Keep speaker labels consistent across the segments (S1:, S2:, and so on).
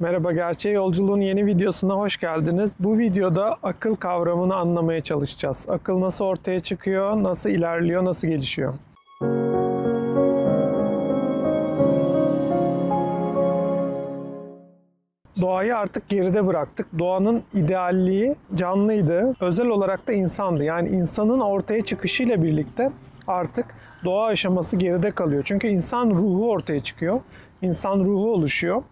S1: Merhaba Gerçeğe Yolculuğun yeni videosuna hoş geldiniz. Bu videoda akıl kavramını anlamaya çalışacağız. Akıl nasıl ortaya çıkıyor, nasıl ilerliyor, nasıl gelişiyor? Doğayı artık geride bıraktık. Doğanın idealliği canlıydı. Özel olarak da insandı. Yani insanın ortaya çıkışıyla birlikte artık doğa aşaması geride kalıyor. Çünkü insan ruhu ortaya çıkıyor. İnsan ruhu oluşuyor.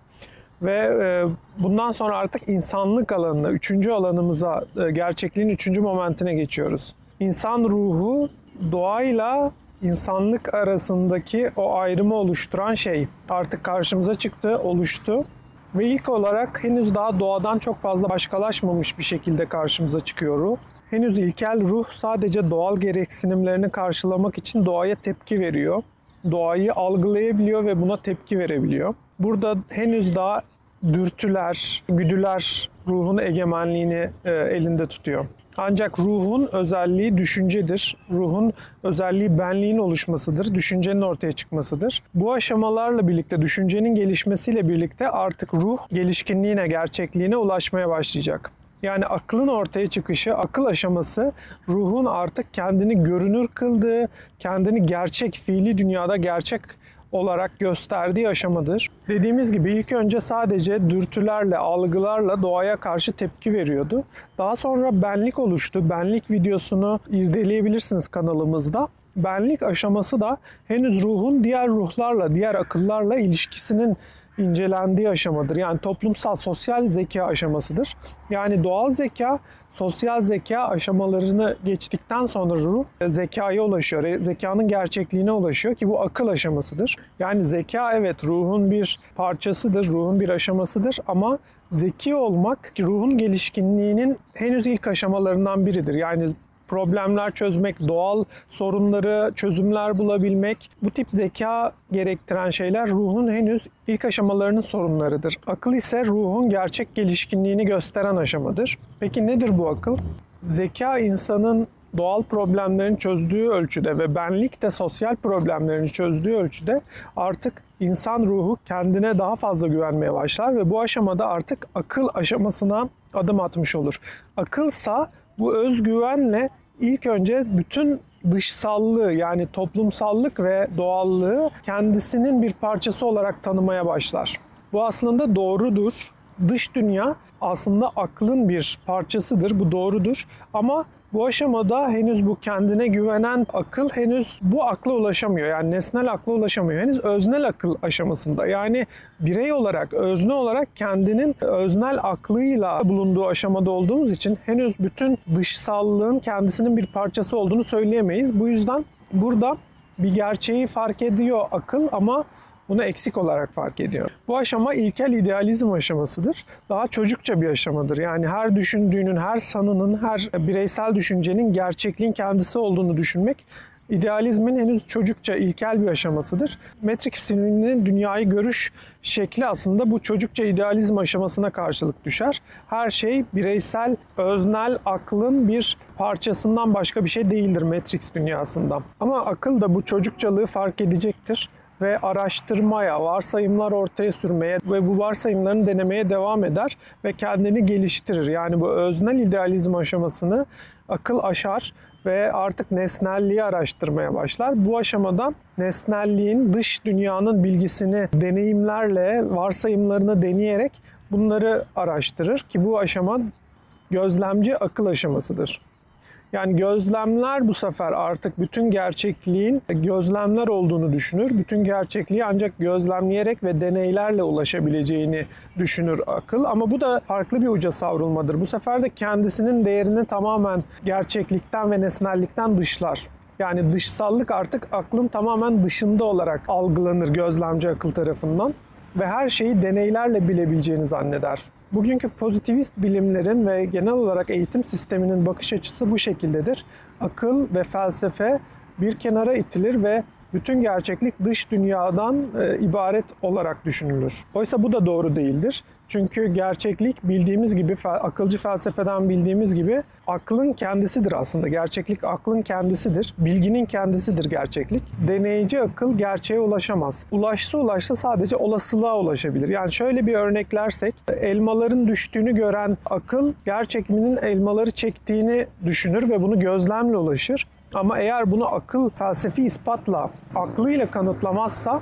S1: Ve e, bundan sonra artık insanlık alanına, üçüncü alanımıza, e, gerçekliğin üçüncü momentine geçiyoruz. İnsan ruhu doğayla insanlık arasındaki o ayrımı oluşturan şey artık karşımıza çıktı, oluştu. Ve ilk olarak henüz daha doğadan çok fazla başkalaşmamış bir şekilde karşımıza çıkıyor ruh. Henüz ilkel ruh sadece doğal gereksinimlerini karşılamak için doğaya tepki veriyor. Doğayı algılayabiliyor ve buna tepki verebiliyor. Burada henüz daha dürtüler, güdüler ruhun egemenliğini e, elinde tutuyor. Ancak ruhun özelliği düşüncedir. Ruhun özelliği benliğin oluşmasıdır, düşüncenin ortaya çıkmasıdır. Bu aşamalarla birlikte, düşüncenin gelişmesiyle birlikte artık ruh gelişkinliğine, gerçekliğine ulaşmaya başlayacak. Yani aklın ortaya çıkışı, akıl aşaması ruhun artık kendini görünür kıldığı, kendini gerçek, fiili dünyada gerçek olarak gösterdiği aşamadır. Dediğimiz gibi ilk önce sadece dürtülerle, algılarla doğaya karşı tepki veriyordu. Daha sonra benlik oluştu. Benlik videosunu izleyebilirsiniz kanalımızda. Benlik aşaması da henüz ruhun diğer ruhlarla, diğer akıllarla ilişkisinin incelendiği aşamadır. Yani toplumsal sosyal zeka aşamasıdır. Yani doğal zeka sosyal zeka aşamalarını geçtikten sonra ruh zekaya ulaşıyor. Zekanın gerçekliğine ulaşıyor ki bu akıl aşamasıdır. Yani zeka evet ruhun bir parçasıdır, ruhun bir aşamasıdır ama zeki olmak ruhun gelişkinliğinin henüz ilk aşamalarından biridir. Yani problemler çözmek, doğal sorunları çözümler bulabilmek, bu tip zeka gerektiren şeyler ruhun henüz ilk aşamalarının sorunlarıdır. Akıl ise ruhun gerçek gelişkinliğini gösteren aşamadır. Peki nedir bu akıl? Zeka insanın doğal problemlerini çözdüğü ölçüde ve benlik de sosyal problemlerini çözdüğü ölçüde artık insan ruhu kendine daha fazla güvenmeye başlar ve bu aşamada artık akıl aşamasına adım atmış olur. Akılsa bu özgüvenle ilk önce bütün dışsallığı yani toplumsallık ve doğallığı kendisinin bir parçası olarak tanımaya başlar. Bu aslında doğrudur. Dış dünya aslında aklın bir parçasıdır. Bu doğrudur. Ama bu aşamada henüz bu kendine güvenen akıl henüz bu akla ulaşamıyor. Yani nesnel akla ulaşamıyor. Henüz öznel akıl aşamasında. Yani birey olarak, özne olarak kendinin öznel aklıyla bulunduğu aşamada olduğumuz için henüz bütün dışsallığın kendisinin bir parçası olduğunu söyleyemeyiz. Bu yüzden burada bir gerçeği fark ediyor akıl ama bunu eksik olarak fark ediyor. Bu aşama ilkel idealizm aşamasıdır. Daha çocukça bir aşamadır. Yani her düşündüğünün, her sanının, her bireysel düşüncenin gerçekliğin kendisi olduğunu düşünmek idealizmin henüz çocukça ilkel bir aşamasıdır. Matrix filminin dünyayı görüş şekli aslında bu çocukça idealizm aşamasına karşılık düşer. Her şey bireysel, öznel aklın bir parçasından başka bir şey değildir Matrix dünyasında. Ama akıl da bu çocukçalığı fark edecektir ve araştırmaya, varsayımlar ortaya sürmeye ve bu varsayımlarını denemeye devam eder ve kendini geliştirir. Yani bu öznel idealizm aşamasını akıl aşar ve artık nesnelliği araştırmaya başlar. Bu aşamada nesnelliğin dış dünyanın bilgisini deneyimlerle, varsayımlarını deneyerek bunları araştırır ki bu aşama gözlemci akıl aşamasıdır. Yani gözlemler bu sefer artık bütün gerçekliğin gözlemler olduğunu düşünür. Bütün gerçekliği ancak gözlemleyerek ve deneylerle ulaşabileceğini düşünür akıl. Ama bu da farklı bir uca savrulmadır. Bu sefer de kendisinin değerini tamamen gerçeklikten ve nesnellikten dışlar. Yani dışsallık artık aklın tamamen dışında olarak algılanır gözlemci akıl tarafından ve her şeyi deneylerle bilebileceğini zanneder. Bugünkü pozitivist bilimlerin ve genel olarak eğitim sisteminin bakış açısı bu şekildedir. Akıl ve felsefe bir kenara itilir ve bütün gerçeklik dış dünyadan e, ibaret olarak düşünülür. Oysa bu da doğru değildir. Çünkü gerçeklik bildiğimiz gibi, akılcı felsefeden bildiğimiz gibi aklın kendisidir aslında. Gerçeklik aklın kendisidir. Bilginin kendisidir gerçeklik. Deneyici akıl gerçeğe ulaşamaz. Ulaşsa ulaşsa sadece olasılığa ulaşabilir. Yani şöyle bir örneklersek elmaların düştüğünü gören akıl gerçekliğinin elmaları çektiğini düşünür ve bunu gözlemle ulaşır. Ama eğer bunu akıl felsefi ispatla, aklıyla kanıtlamazsa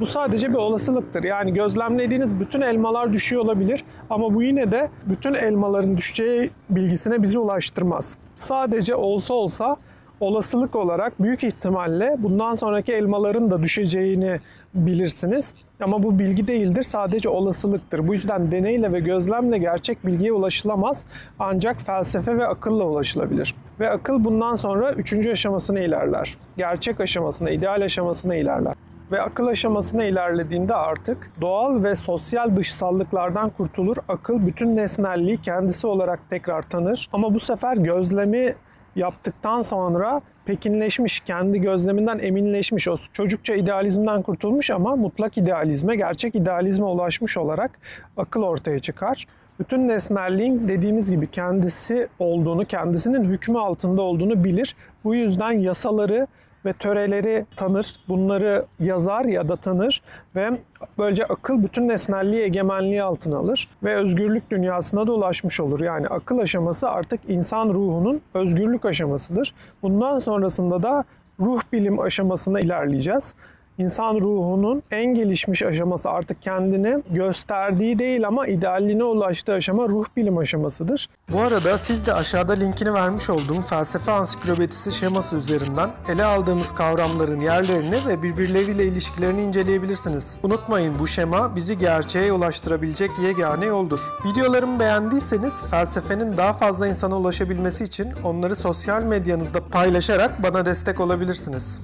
S1: bu sadece bir olasılıktır. Yani gözlemlediğiniz bütün elmalar düşüyor olabilir ama bu yine de bütün elmaların düşeceği bilgisine bizi ulaştırmaz. Sadece olsa olsa olasılık olarak büyük ihtimalle bundan sonraki elmaların da düşeceğini bilirsiniz. Ama bu bilgi değildir, sadece olasılıktır. Bu yüzden deneyle ve gözlemle gerçek bilgiye ulaşılamaz. Ancak felsefe ve akılla ulaşılabilir. Ve akıl bundan sonra üçüncü aşamasına ilerler. Gerçek aşamasına, ideal aşamasına ilerler ve akıl aşamasına ilerlediğinde artık doğal ve sosyal dışsallıklardan kurtulur. Akıl bütün nesnelliği kendisi olarak tekrar tanır. Ama bu sefer gözlemi yaptıktan sonra pekinleşmiş, kendi gözleminden eminleşmiş, o çocukça idealizmden kurtulmuş ama mutlak idealizme, gerçek idealizme ulaşmış olarak akıl ortaya çıkar. Bütün nesnelliğin dediğimiz gibi kendisi olduğunu, kendisinin hükmü altında olduğunu bilir. Bu yüzden yasaları ve töreleri tanır, bunları yazar ya da tanır ve böylece akıl bütün nesnelliği egemenliği altına alır ve özgürlük dünyasına da ulaşmış olur. Yani akıl aşaması artık insan ruhunun özgürlük aşamasıdır. Bundan sonrasında da ruh bilim aşamasına ilerleyeceğiz insan ruhunun en gelişmiş aşaması artık kendini gösterdiği değil ama idealliğine ulaştığı aşama ruh bilim aşamasıdır. Bu arada siz de aşağıda linkini vermiş olduğum felsefe ansiklopedisi şeması üzerinden ele aldığımız kavramların yerlerini ve birbirleriyle ilişkilerini inceleyebilirsiniz. Unutmayın bu şema bizi gerçeğe ulaştırabilecek yegane yoldur. Videolarımı beğendiyseniz felsefenin daha fazla insana ulaşabilmesi için onları sosyal medyanızda paylaşarak bana destek olabilirsiniz.